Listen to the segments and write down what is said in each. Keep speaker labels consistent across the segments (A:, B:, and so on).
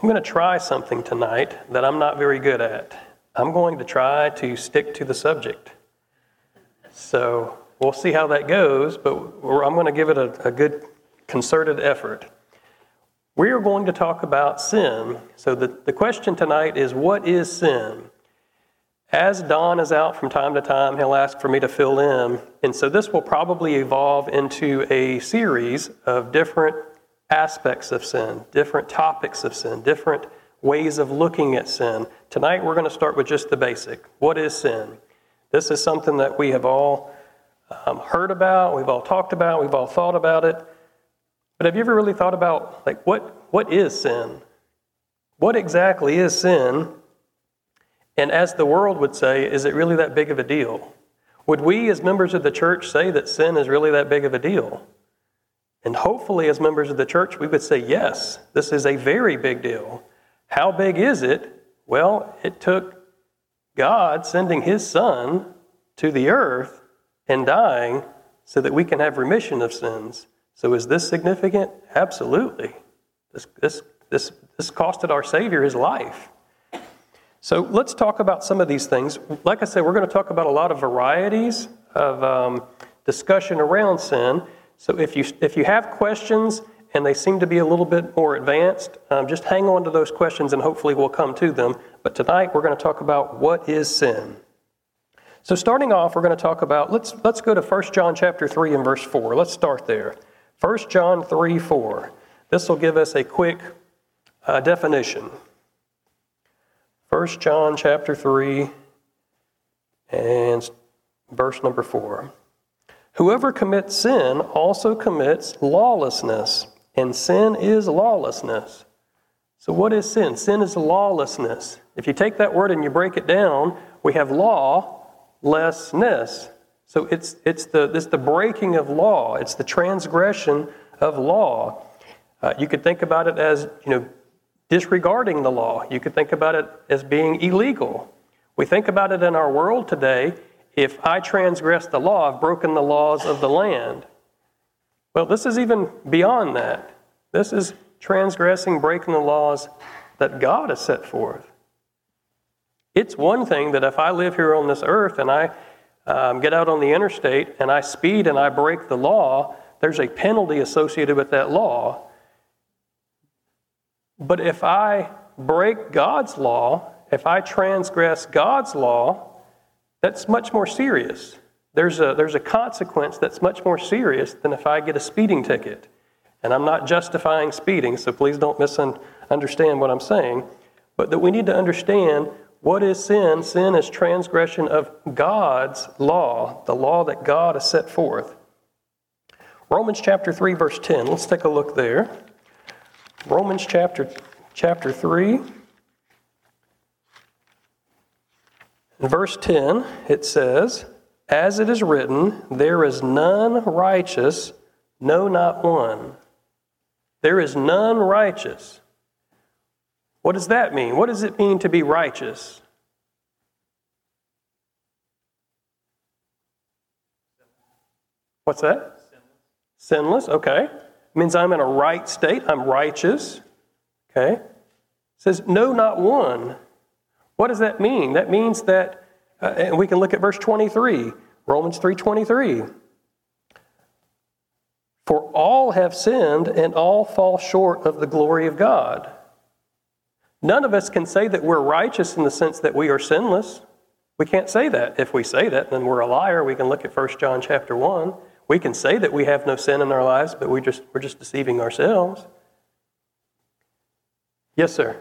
A: I'm going to try something tonight that I'm not very good at. I'm going to try to stick to the subject. So we'll see how that goes, but I'm going to give it a, a good concerted effort. We are going to talk about sin. So the, the question tonight is what is sin? As Don is out from time to time, he'll ask for me to fill in. And so this will probably evolve into a series of different aspects of sin, different topics of sin, different ways of looking at sin. Tonight, we're going to start with just the basic. What is sin? This is something that we have all um, heard about, we've all talked about, we've all thought about it. But have you ever really thought about, like, what, what is sin? What exactly is sin? And as the world would say, is it really that big of a deal? Would we, as members of the church, say that sin is really that big of a deal? And hopefully, as members of the church, we would say, yes, this is a very big deal. How big is it? Well, it took God sending his son to the earth and dying so that we can have remission of sins. So, is this significant? Absolutely. This, this, this, this costed our Savior his life. So, let's talk about some of these things. Like I said, we're going to talk about a lot of varieties of um, discussion around sin. So if you, if you have questions and they seem to be a little bit more advanced, um, just hang on to those questions and hopefully we'll come to them. But tonight we're going to talk about what is sin. So starting off, we're going to talk about, let's, let's go to 1 John chapter 3 and verse 4. Let's start there. 1 John 3, 4. This will give us a quick uh, definition. 1 John chapter 3 and verse number 4. Whoever commits sin also commits lawlessness, and sin is lawlessness. So, what is sin? Sin is lawlessness. If you take that word and you break it down, we have lawlessness. So it's, it's, the, it's the breaking of law, it's the transgression of law. Uh, you could think about it as, you know, disregarding the law. You could think about it as being illegal. We think about it in our world today if I transgress the law, I've broken the laws of the land. Well, this is even beyond that. This is transgressing, breaking the laws that God has set forth. It's one thing that if I live here on this earth and I um, get out on the interstate and I speed and I break the law, there's a penalty associated with that law. But if I break God's law, if I transgress God's law, that's much more serious. There's a, there's a consequence that's much more serious than if I get a speeding ticket. And I'm not justifying speeding, so please don't misunderstand what I'm saying. But that we need to understand what is sin? Sin is transgression of God's law, the law that God has set forth. Romans chapter 3, verse 10. Let's take a look there. Romans chapter, chapter 3. In verse 10, it says, As it is written, there is none righteous, no, not one. There is none righteous. What does that mean? What does it mean to be righteous? What's that? Sinless. Sinless, okay. Means I'm in a right state, I'm righteous. Okay. It says, No, not one. What does that mean? That means that, uh, and we can look at verse 23, Romans 3:23. For all have sinned and all fall short of the glory of God. None of us can say that we're righteous in the sense that we are sinless. We can't say that. If we say that, then we're a liar. We can look at 1 John chapter 1. We can say that we have no sin in our lives, but we just, we're just deceiving ourselves. Yes, sir.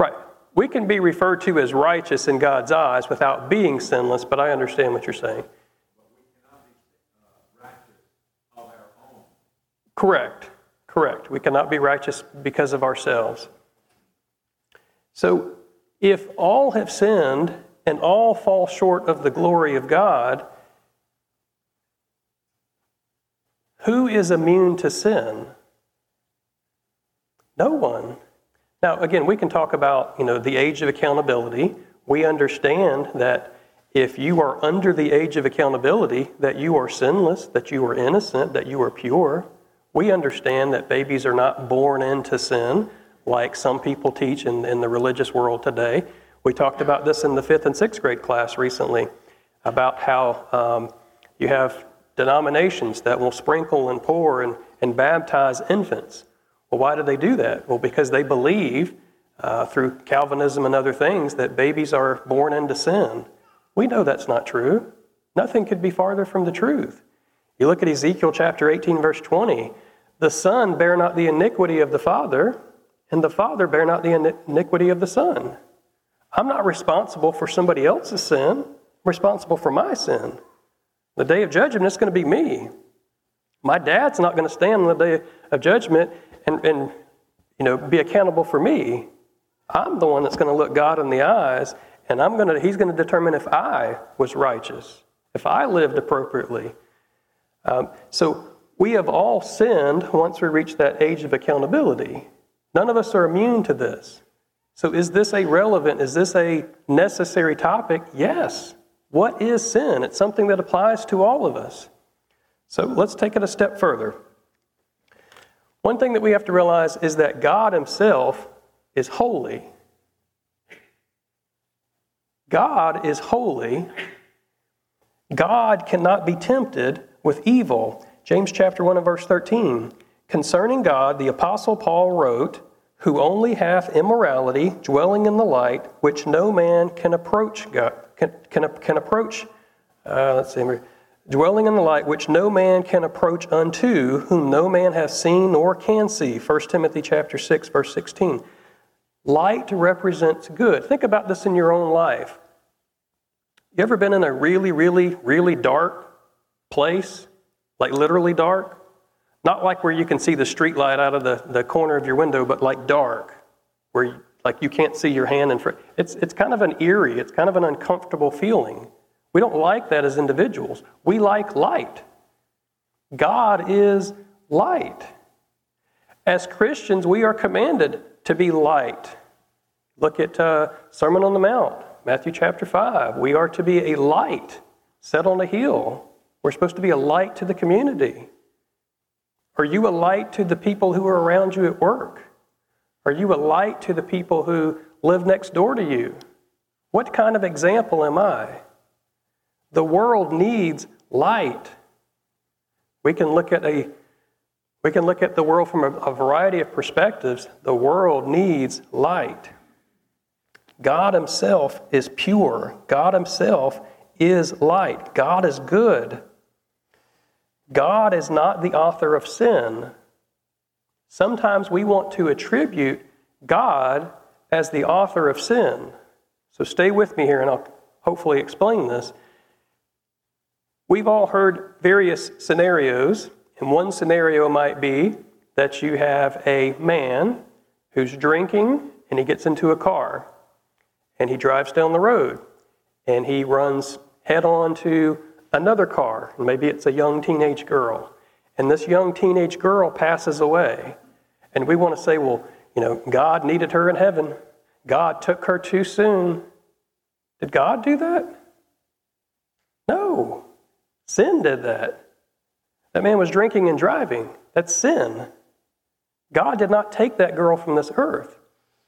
A: Right. We can be referred to as righteous in God's eyes without being sinless, but I understand what you're saying. Correct. Correct. We cannot be righteous because of ourselves. So, if all have sinned and all fall short of the glory of God, who is immune to sin? No one. Now, again, we can talk about you know the age of accountability. We understand that if you are under the age of accountability, that you are sinless, that you are innocent, that you are pure. We understand that babies are not born into sin like some people teach in, in the religious world today. We talked about this in the fifth and sixth grade class recently about how um, you have denominations that will sprinkle and pour and, and baptize infants. Well, why do they do that? Well, because they believe uh, through Calvinism and other things that babies are born into sin. We know that's not true. Nothing could be farther from the truth. You look at Ezekiel chapter 18, verse 20. The Son bear not the iniquity of the Father, and the Father bear not the iniquity of the Son. I'm not responsible for somebody else's sin. I'm responsible for my sin. The day of judgment, it's going to be me. My dad's not going to stand on the day of judgment and, and you know, be accountable for me. I'm the one that's going to look God in the eyes, and I'm going to, he's going to determine if I was righteous, if I lived appropriately. Um, so we have all sinned once we reach that age of accountability. None of us are immune to this. So is this a relevant, is this a necessary topic? Yes. What is sin? It's something that applies to all of us. So let's take it a step further. One thing that we have to realize is that God Himself is holy. God is holy. God cannot be tempted with evil. James chapter 1 and verse 13. Concerning God, the apostle Paul wrote, who only hath immorality, dwelling in the light, which no man can approach God, can, can, can approach, uh, let's see, dwelling in the light which no man can approach unto, whom no man hath seen nor can see. 1 Timothy chapter 6, verse 16. Light represents good. Think about this in your own life. You ever been in a really, really, really dark place? Like literally dark? Not like where you can see the street light out of the, the corner of your window, but like dark, where you, like you can't see your hand in front. It's, it's kind of an eerie, it's kind of an uncomfortable feeling. We don't like that as individuals. We like light. God is light. As Christians, we are commanded to be light. Look at uh, Sermon on the Mount, Matthew chapter 5. We are to be a light set on a hill. We're supposed to be a light to the community. Are you a light to the people who are around you at work? Are you a light to the people who live next door to you? What kind of example am I? The world needs light. We can look at a we can look at the world from a, a variety of perspectives. The world needs light. God Himself is pure. God Himself is light. God is good. God is not the author of sin. Sometimes we want to attribute God as the author of sin. So stay with me here and I'll hopefully explain this. We've all heard various scenarios, and one scenario might be that you have a man who's drinking and he gets into a car and he drives down the road and he runs head on to another car. Maybe it's a young teenage girl. And this young teenage girl passes away. And we want to say, well, you know, God needed her in heaven. God took her too soon. Did God do that? No. Sin did that. That man was drinking and driving. That's sin. God did not take that girl from this earth.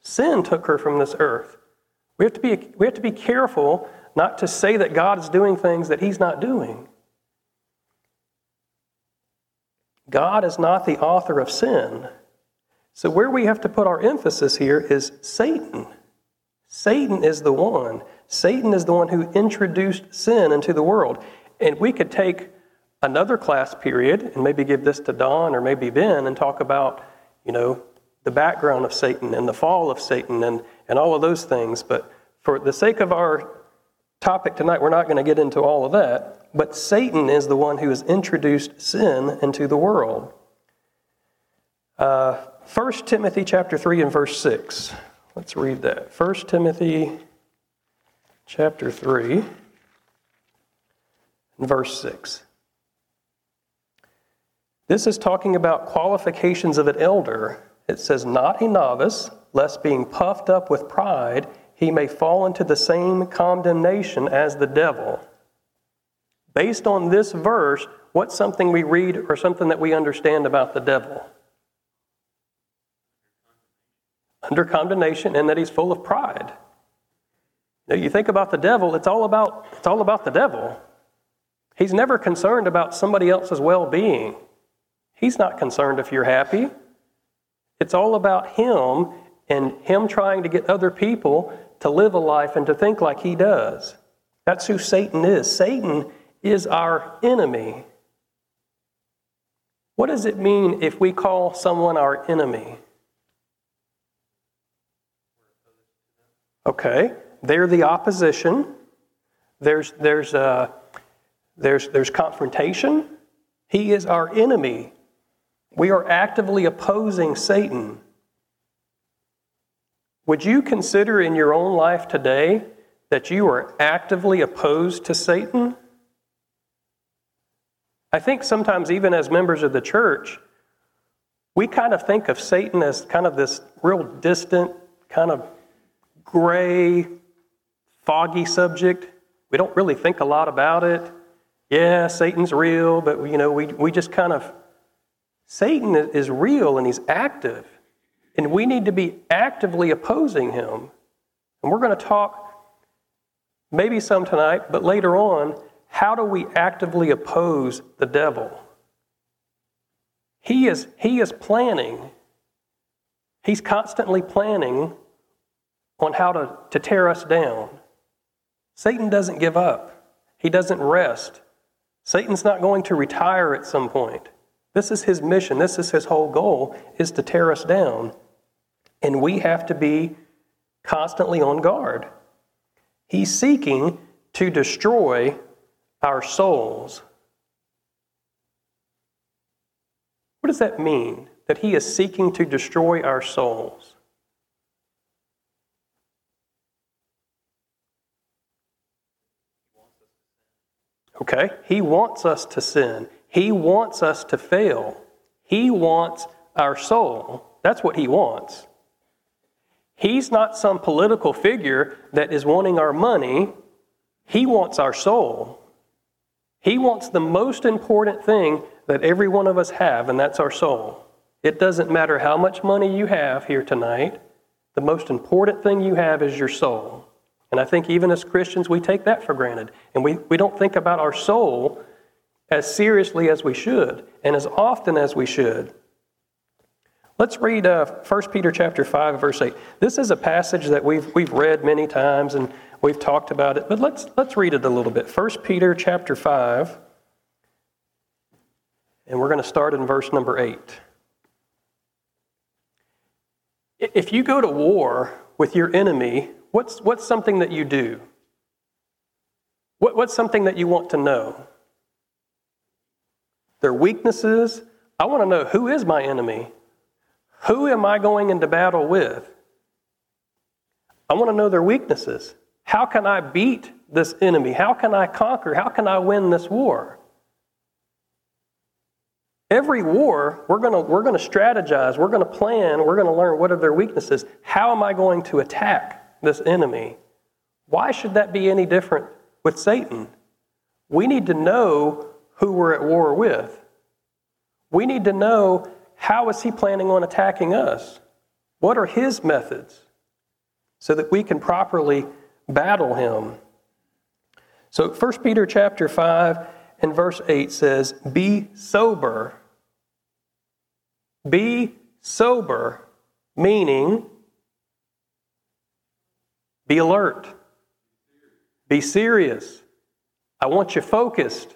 A: Sin took her from this earth. We have to be, we have to be careful not to say that God is doing things that He's not doing. God is not the author of sin. So, where we have to put our emphasis here is Satan. Satan is the one. Satan is the one who introduced sin into the world. And we could take another class period and maybe give this to Don or maybe Ben and talk about, you know, the background of Satan and the fall of Satan and, and all of those things. But for the sake of our topic tonight, we're not going to get into all of that. But Satan is the one who has introduced sin into the world. Uh, 1 Timothy chapter 3 and verse 6. Let's read that. 1 Timothy chapter 3 verse 6. This is talking about qualifications of an elder. It says, Not a novice, lest being puffed up with pride, he may fall into the same condemnation as the devil. Based on this verse, what's something we read or something that we understand about the devil? Under condemnation, and that he's full of pride. Now, you think about the devil, it's all about, it's all about the devil. He's never concerned about somebody else's well being. He's not concerned if you're happy. It's all about him and him trying to get other people to live a life and to think like he does. That's who Satan is. Satan is our enemy. What does it mean if we call someone our enemy? Okay, they're the opposition. There's, there's, uh, there's, there's confrontation. He is our enemy. We are actively opposing Satan. Would you consider in your own life today that you are actively opposed to Satan? I think sometimes, even as members of the church, we kind of think of Satan as kind of this real distant, kind of gray, foggy subject. We don't really think a lot about it. Yeah, Satan's real, but you know, we, we just kind of Satan is real and he's active. And we need to be actively opposing him. And we're going to talk maybe some tonight, but later on, how do we actively oppose the devil? He is, he is planning, he's constantly planning on how to, to tear us down. Satan doesn't give up, he doesn't rest. Satan's not going to retire at some point. This is his mission, this is his whole goal, is to tear us down. And we have to be constantly on guard. He's seeking to destroy our souls. What does that mean? That he is seeking to destroy our souls? Okay? He wants us to sin. He wants us to fail. He wants our soul. That's what he wants. He's not some political figure that is wanting our money. He wants our soul. He wants the most important thing that every one of us have, and that's our soul. It doesn't matter how much money you have here tonight, the most important thing you have is your soul. And I think even as Christians, we take that for granted. And we, we don't think about our soul as seriously as we should and as often as we should. Let's read uh, 1 Peter chapter 5, verse 8. This is a passage that we've, we've read many times and we've talked about it, but let's, let's read it a little bit. 1 Peter chapter 5, and we're going to start in verse number 8. If you go to war with your enemy, what's, what's something that you do? What, what's something that you want to know? Their weaknesses. I want to know who is my enemy? Who am I going into battle with? I want to know their weaknesses. How can I beat this enemy? How can I conquer? How can I win this war? Every war, we're going to, we're going to strategize, we're going to plan, we're going to learn what are their weaknesses. How am I going to attack this enemy? Why should that be any different with Satan? We need to know who we're at war with. We need to know how is he planning on attacking us? What are his methods so that we can properly battle him? So 1 Peter chapter 5 and verse 8 says, "Be sober." Be sober, meaning be alert. Be serious. I want you focused.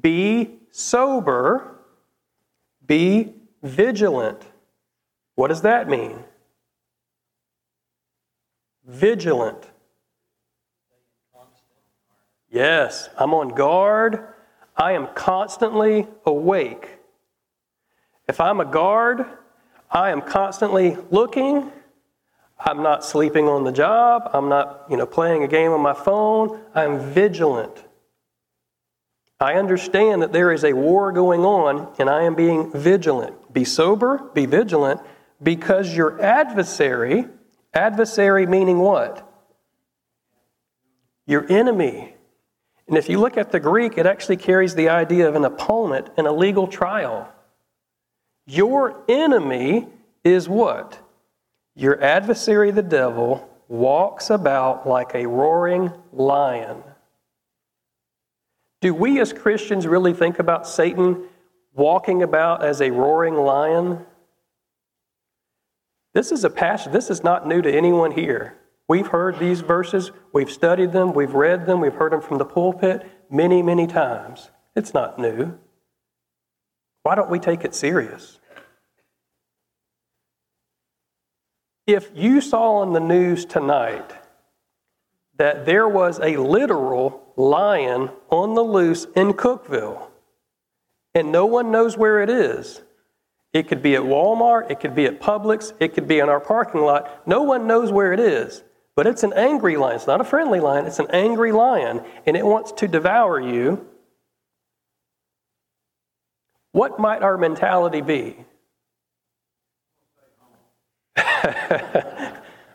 A: Be sober be vigilant. What does that mean? Vigilant. Yes, I'm on guard. I am constantly awake. If I'm a guard, I am constantly looking. I'm not sleeping on the job. I'm not, you know, playing a game on my phone. I'm vigilant. I understand that there is a war going on, and I am being vigilant. Be sober, be vigilant, because your adversary Adversary meaning what? Your enemy. And if you look at the Greek, it actually carries the idea of an opponent in a legal trial. Your enemy is what? Your adversary, the devil, walks about like a roaring lion. Do we as Christians really think about Satan walking about as a roaring lion? This is a passage, this is not new to anyone here. We've heard these verses, we've studied them, we've read them, we've heard them from the pulpit many, many times. It's not new. Why don't we take it serious? If you saw on the news tonight that there was a literal lion on the loose in Cookeville, and no one knows where it is, it could be at Walmart, it could be at Publix, it could be in our parking lot. No one knows where it is. But it's an angry lion. It's not a friendly lion, it's an angry lion, and it wants to devour you. What might our mentality be?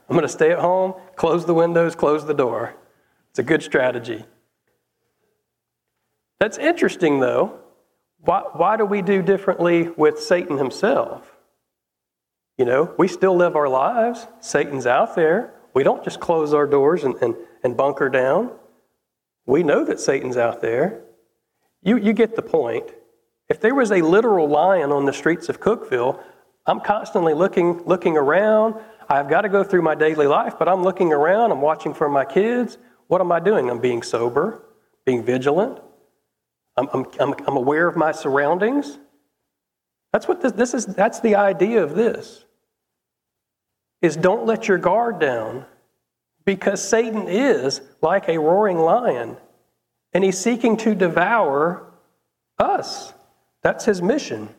A: I'm going to stay at home, close the windows, close the door. It's a good strategy. That's interesting, though. Why, why do we do differently with Satan himself? You know, we still live our lives. Satan's out there. We don't just close our doors and, and, and bunker down. We know that Satan's out there. You, you get the point. If there was a literal lion on the streets of Cookeville, I'm constantly looking, looking around. I've got to go through my daily life, but I'm looking around. I'm watching for my kids. What am I doing? I'm being sober, being vigilant. I'm, I'm, I'm, I'm aware of my surroundings. That's what this, this is. That's the idea of this is don't let your guard down because Satan is like a roaring lion and he's seeking to devour us. That's his mission.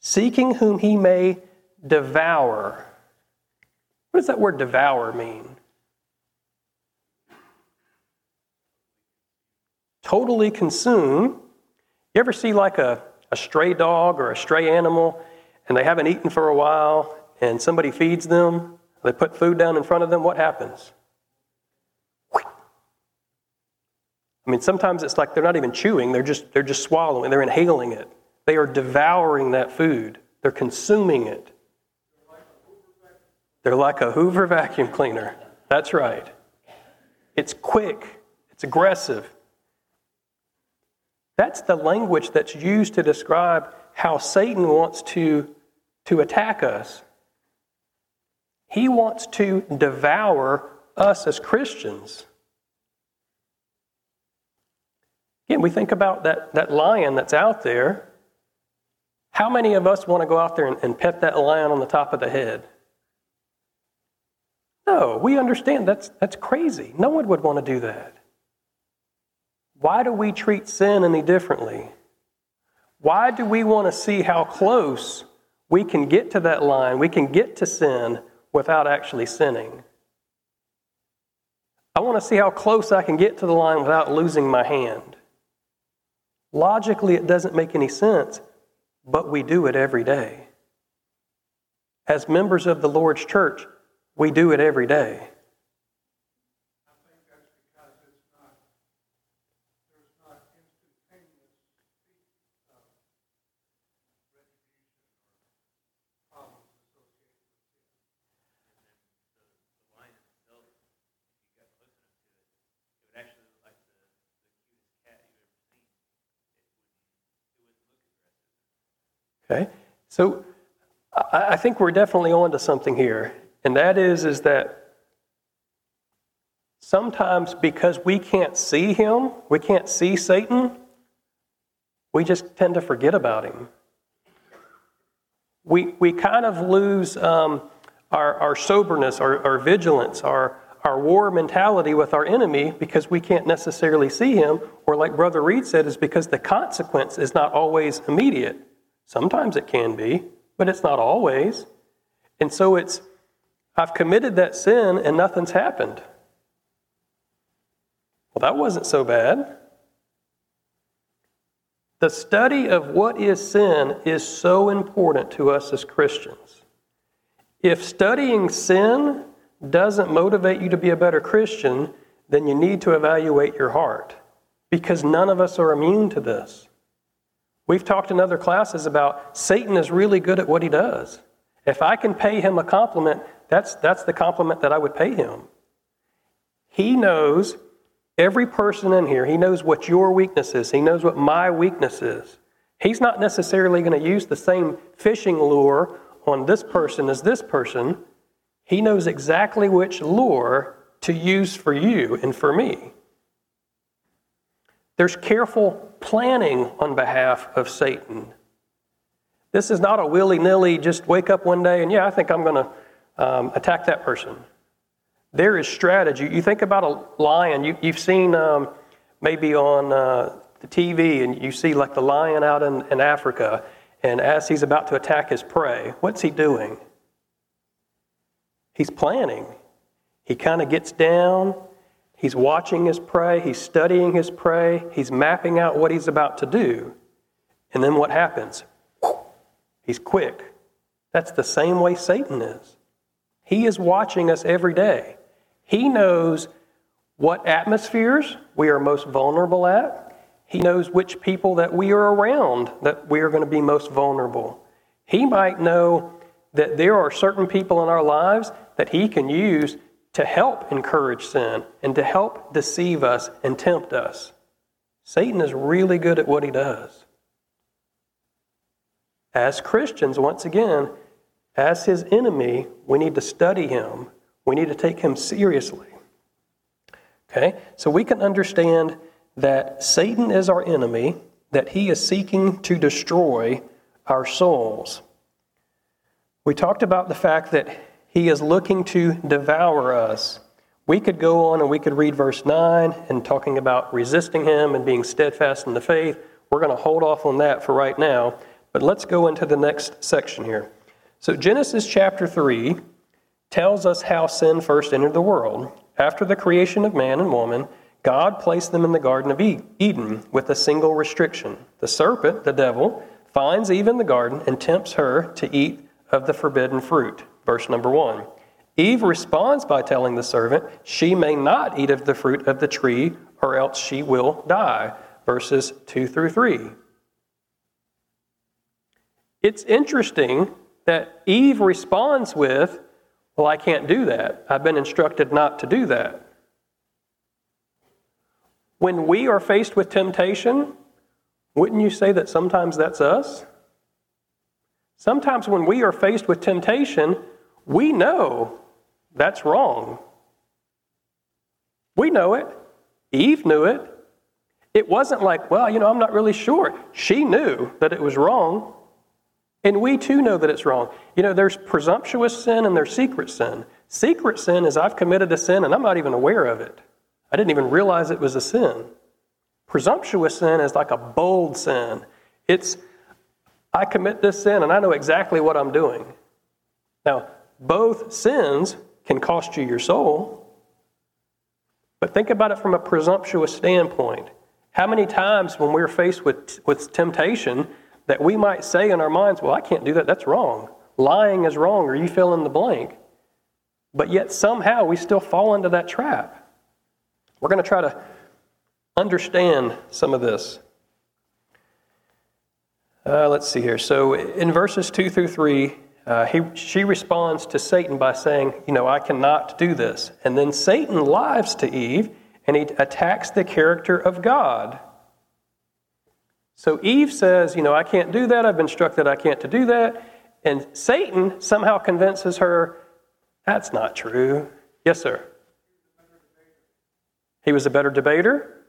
A: Seeking whom he may devour. What does that word devour mean? Totally consume. You ever see like a, a stray dog or a stray animal and they haven't eaten for a while and somebody feeds them, they put food down in front of them, what happens? I mean, sometimes it's like they're not even chewing, they're just, they're just swallowing, they're inhaling it. They are devouring that food, they're consuming it. They're like a Hoover vacuum cleaner. That's right. It's quick, it's aggressive. That's the language that's used to describe how Satan wants to, to attack us. He wants to devour us as Christians. Again, we think about that, that lion that's out there. How many of us want to go out there and, and pet that lion on the top of the head? No, we understand that's, that's crazy. No one would want to do that. Why do we treat sin any differently? Why do we want to see how close we can get to that line, we can get to sin without actually sinning. I want to see how close I can get to the line without losing my hand. Logically, it doesn't make any sense, but we do it every day. As members of the Lord's church, we do it every day. Okay? So I think we're definitely on to something here. And that is, is that sometimes because we can't see him, we can't see Satan, we just tend to forget about him. We, we kind of lose um, our, our soberness, our, our vigilance, our, our war mentality with our enemy because we can't necessarily see him, or like Brother Reed said, is because the consequence is not always immediate. Sometimes it can be, but it's not always. And so it's, I've committed that sin and nothing's happened. Well, that wasn't so bad. The study of what is sin is so important to us as Christians. If studying sin doesn't motivate you to be a better Christian, then you need to evaluate your heart because none of us are immune to this. We've talked in other classes about Satan is really good at what he does. If I can pay him a compliment, that's, that's the compliment that I would pay him. He knows every person in here, he knows what your weakness is, he knows what my weakness is. He's not necessarily going to use the same fishing lure on this person as this person. He knows exactly which lure to use for you and for me. There's careful planning on behalf of Satan. This is not a willy nilly, just wake up one day and, yeah, I think I'm going to um, attack that person. There is strategy. You think about a lion, you, have seen um, maybe on uh, the TV, and you see like the lion out in, in Africa, and as he's about to attack his prey, what's he doing? He's planning. He kind of gets down, he's watching his prey, he's studying his prey, he's mapping out what he's about to do. And then what happens? He's quick. That's the same way Satan is. He is watching us every day. He knows what atmospheres we are most vulnerable at. He knows which people that we are around that we are going to be most vulnerable. He might know that there are certain people in our lives that He can use to help encourage sin and to help deceive us and tempt us. Satan is really good at what he does. As Christians, once again, as his enemy, we need to study him. We need to take him seriously. Okay? So we can understand that Satan is our enemy, that he is seeking to destroy our souls. We talked about the fact that he is looking to devour us. We could go on and we could read verse 9 and talking about resisting him and being steadfast in the faith. We're going to hold off on that for right now, but let's go into the next section here. So, Genesis chapter 3 tells us how sin first entered the world. After the creation of man and woman, God placed them in the Garden of Eden with a single restriction. The serpent, the devil, finds Eve in the garden and tempts her to eat of the forbidden fruit. Verse number one. Eve responds by telling the servant, She may not eat of the fruit of the tree, or else she will die. Verses 2 through 3. It's interesting that Eve responds with, Well, I can't do that. I've been instructed not to do that. When we are faced with temptation, wouldn't you say that sometimes that's us? Sometimes when we are faced with temptation, we know that's wrong. We know it. Eve knew it. It wasn't like, well, you know, I'm not really sure. She knew that it was wrong. And we too know that it's wrong. You know, there's presumptuous sin and there's secret sin. Secret sin is I've committed a sin and I'm not even aware of it. I didn't even realize it was a sin. Presumptuous sin is like a bold sin. It's, I commit this sin and I know exactly what I'm doing. Now, both sins can cost you your soul. But think about it from a presumptuous standpoint. How many times when we're faced with, with temptation that we might say in our minds, Well, I can't do that, that's wrong. Lying is wrong, or you fill in the blank. But yet somehow we still fall into that trap. We're going to try to understand some of this. Uh, let's see here. So in verses 2 through 3, uh, he, she responds to Satan by saying, You know, I cannot do this. And then Satan lies to Eve and he attacks the character of God. So Eve says, You know, I can't do that. I've been instructed I can't to do that. And Satan somehow convinces her, That's not true. Yes, sir. He was a better debater.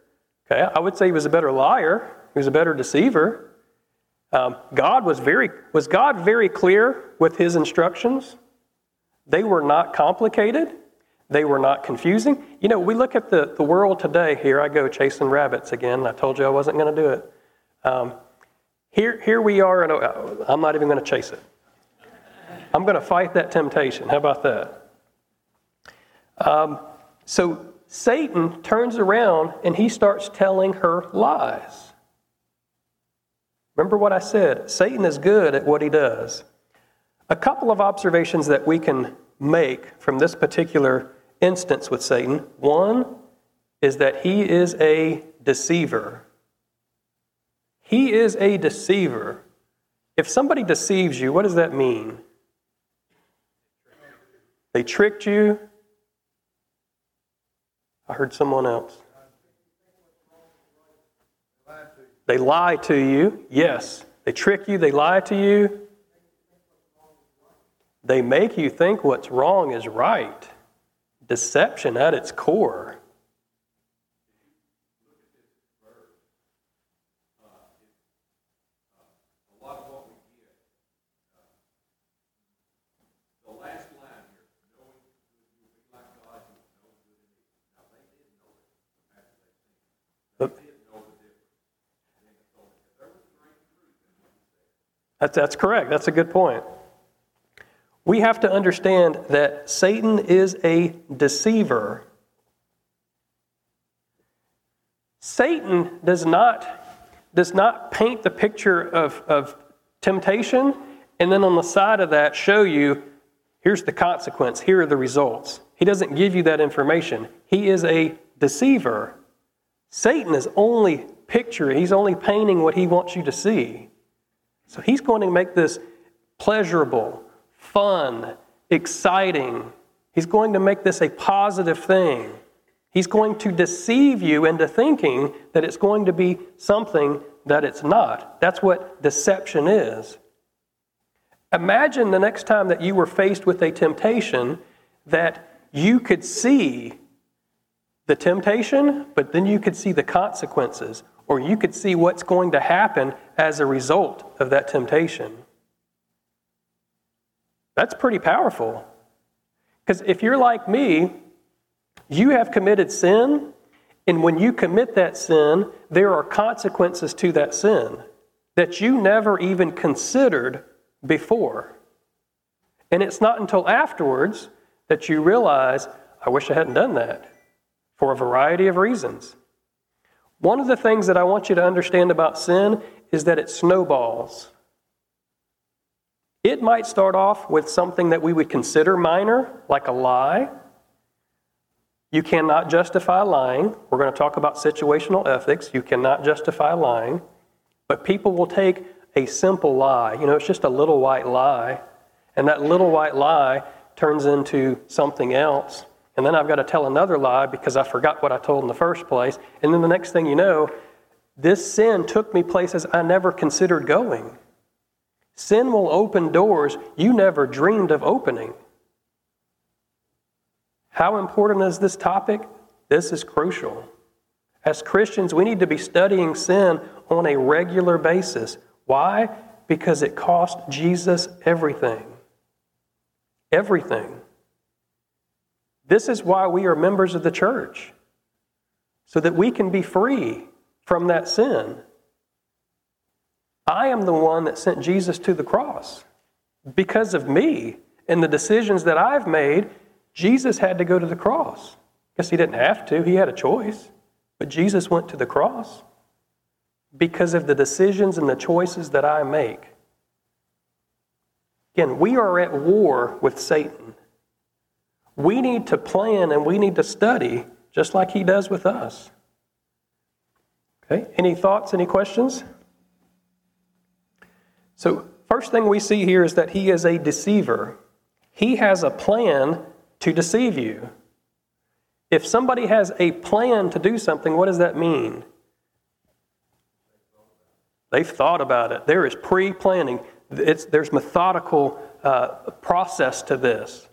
A: Okay, I would say he was a better liar. He was a better deceiver. Um, God was very was God very clear with his instructions. They were not complicated. They were not confusing. You know, we look at the, the world today. Here I go chasing rabbits again. I told you I wasn't going to do it. Um, here, here we are, and uh, I'm not even going to chase it. I'm going to fight that temptation. How about that? Um, so Satan turns around and he starts telling her lies. Remember what I said Satan is good at what he does. A couple of observations that we can make from this particular instance with Satan. One is that he is a deceiver. He is a deceiver. If somebody deceives you, what does that mean? They tricked you. I heard someone else. They lie to you. Yes. They trick you, they lie to you. They make you think what's wrong is right. Deception at its core. That's, that's correct. That's a good point. We have to understand that Satan is a deceiver. Satan does not, does not paint the picture of, of temptation and then on the side of that show you here's the consequence, here are the results. He doesn't give you that information. He is a deceiver. Satan is only picturing, he's only painting what he wants you to see. So he's going to make this pleasurable, fun, exciting. He's going to make this a positive thing. He's going to deceive you into thinking that it's going to be something that it's not. That's what deception is. Imagine the next time that you were faced with a temptation that you could see the temptation, but then you could see the consequences or you could see what's going to happen as a result of that temptation. That's pretty powerful. Because if you're like me, you have committed sin, and when you commit that sin, there are consequences to that sin that you never even considered before. And it's not until afterwards that you realize, I wish I hadn't done that for a variety of reasons. One of the things that I want you to understand about sin is that it snowballs. It might start off with something that we would consider minor, like a lie. You cannot justify lying. We're going to talk about situational ethics. You cannot justify lying. But people will take a simple lie. You know, it's just a little white lie. And that little white lie turns into something else. And then I've got to tell another lie because I forgot what I told in the first place. And then the next thing you know, this sin took me places I never considered going. Sin will open doors you never dreamed of opening. How important is this topic? This is crucial. As Christians, we need to be studying sin on a regular basis. Why? Because it cost Jesus everything. Everything. This is why we are members of the church, so that we can be free from that sin. I am the one that sent Jesus to the cross. Because of me and the decisions that I've made, Jesus had to go to the cross. Guess he didn't have to, he had a choice. But Jesus went to the cross because of the decisions and the choices that I make. Again, we are at war with Satan. We need to plan and we need to study just like he does with us. Okay, any thoughts, any questions? So, first thing we see here is that he is a deceiver. He has a plan to deceive you. If somebody has a plan to do something, what does that mean? They've thought about it. There is pre planning, there's methodical uh, process to this.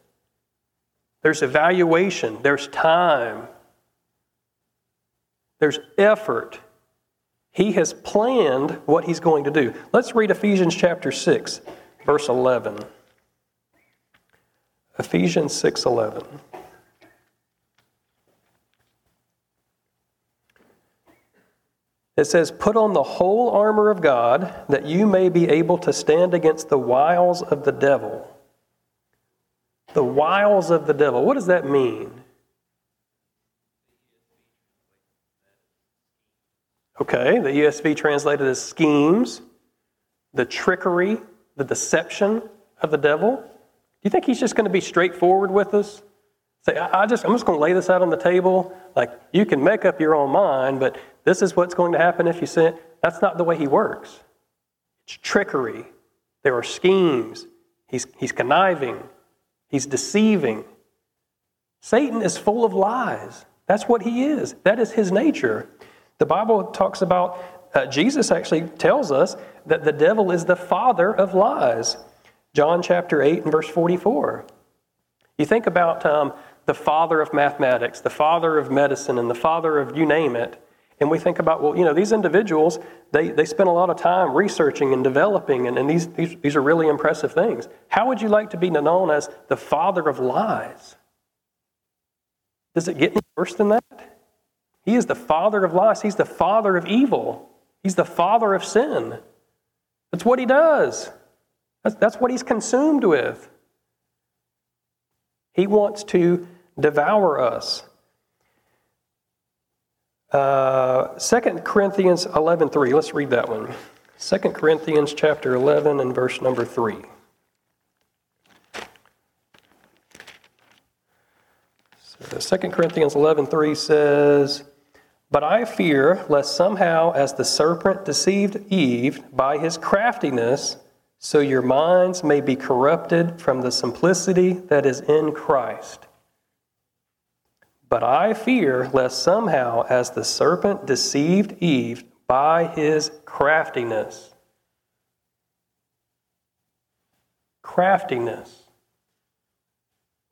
A: There's evaluation, there's time, there's effort. He has planned what he's going to do. Let's read Ephesians chapter 6, verse 11. Ephesians 6 11. It says, Put on the whole armor of God that you may be able to stand against the wiles of the devil. The wiles of the devil. What does that mean? Okay, the ESV translated as schemes, the trickery, the deception of the devil? Do you think he's just going to be straightforward with us? Say, I, I just, I'm just going to lay this out on the table. Like, you can make up your own mind, but this is what's going to happen if you sin. That's not the way he works. It's trickery. There are schemes. He's, he's conniving. He's deceiving. Satan is full of lies. That's what he is. That is his nature. The Bible talks about, uh, Jesus actually tells us that the devil is the father of lies. John chapter 8 and verse 44. You think about um, the father of mathematics, the father of medicine, and the father of you name it. And we think about, well, you know, these individuals, they, they spend a lot of time researching and developing, and, and these, these, these are really impressive things. How would you like to be known as the father of lies? Does it get any worse than that? He is the father of lies. He's the father of evil. He's the father of sin. That's what he does. That's, that's what he's consumed with. He wants to devour us. Uh, 2 Corinthians 11.3, let's read that one. 2 Corinthians chapter 11 and verse number 3. So 2 Corinthians 11.3 says, But I fear lest somehow as the serpent deceived Eve by his craftiness, so your minds may be corrupted from the simplicity that is in Christ. But I fear lest somehow, as the serpent deceived Eve by his craftiness, craftiness.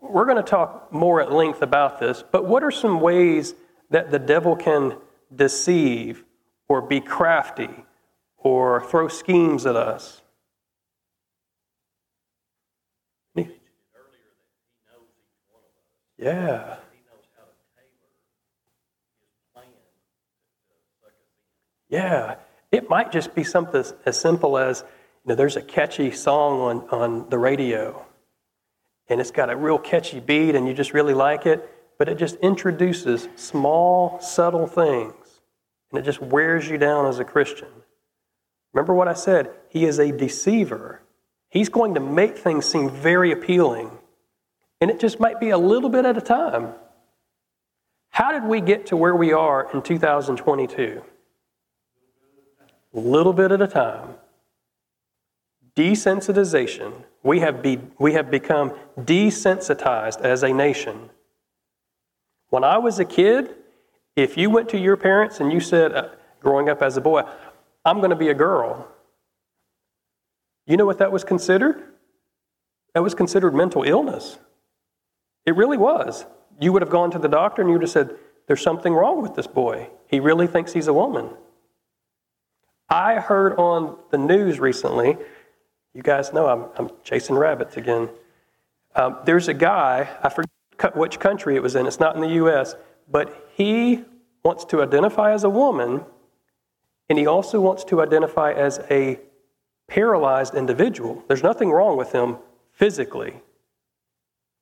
A: We're going to talk more at length about this, but what are some ways that the devil can deceive or be crafty or throw schemes at us? Yeah. Yeah, it might just be something as simple as you know, there's a catchy song on, on the radio, and it's got a real catchy beat, and you just really like it, but it just introduces small, subtle things, and it just wears you down as a Christian. Remember what I said? He is a deceiver. He's going to make things seem very appealing, and it just might be a little bit at a time. How did we get to where we are in 2022? A little bit at a time, desensitization. We have, be, we have become desensitized as a nation. When I was a kid, if you went to your parents and you said, uh, growing up as a boy, I'm going to be a girl, you know what that was considered? That was considered mental illness. It really was. You would have gone to the doctor and you would have said, There's something wrong with this boy. He really thinks he's a woman. I heard on the news recently, you guys know I'm, I'm chasing rabbits again. Um, there's a guy, I forget which country it was in, it's not in the US, but he wants to identify as a woman, and he also wants to identify as a paralyzed individual. There's nothing wrong with him physically.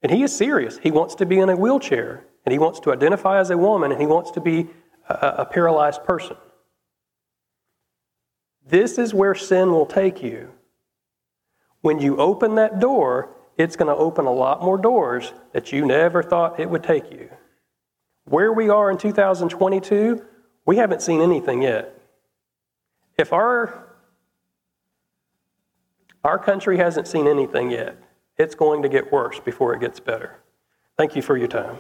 A: And he is serious. He wants to be in a wheelchair, and he wants to identify as a woman, and he wants to be a, a paralyzed person. This is where sin will take you. When you open that door, it's going to open a lot more doors that you never thought it would take you. Where we are in 2022, we haven't seen anything yet. If our our country hasn't seen anything yet, it's going to get worse before it gets better. Thank you for your time.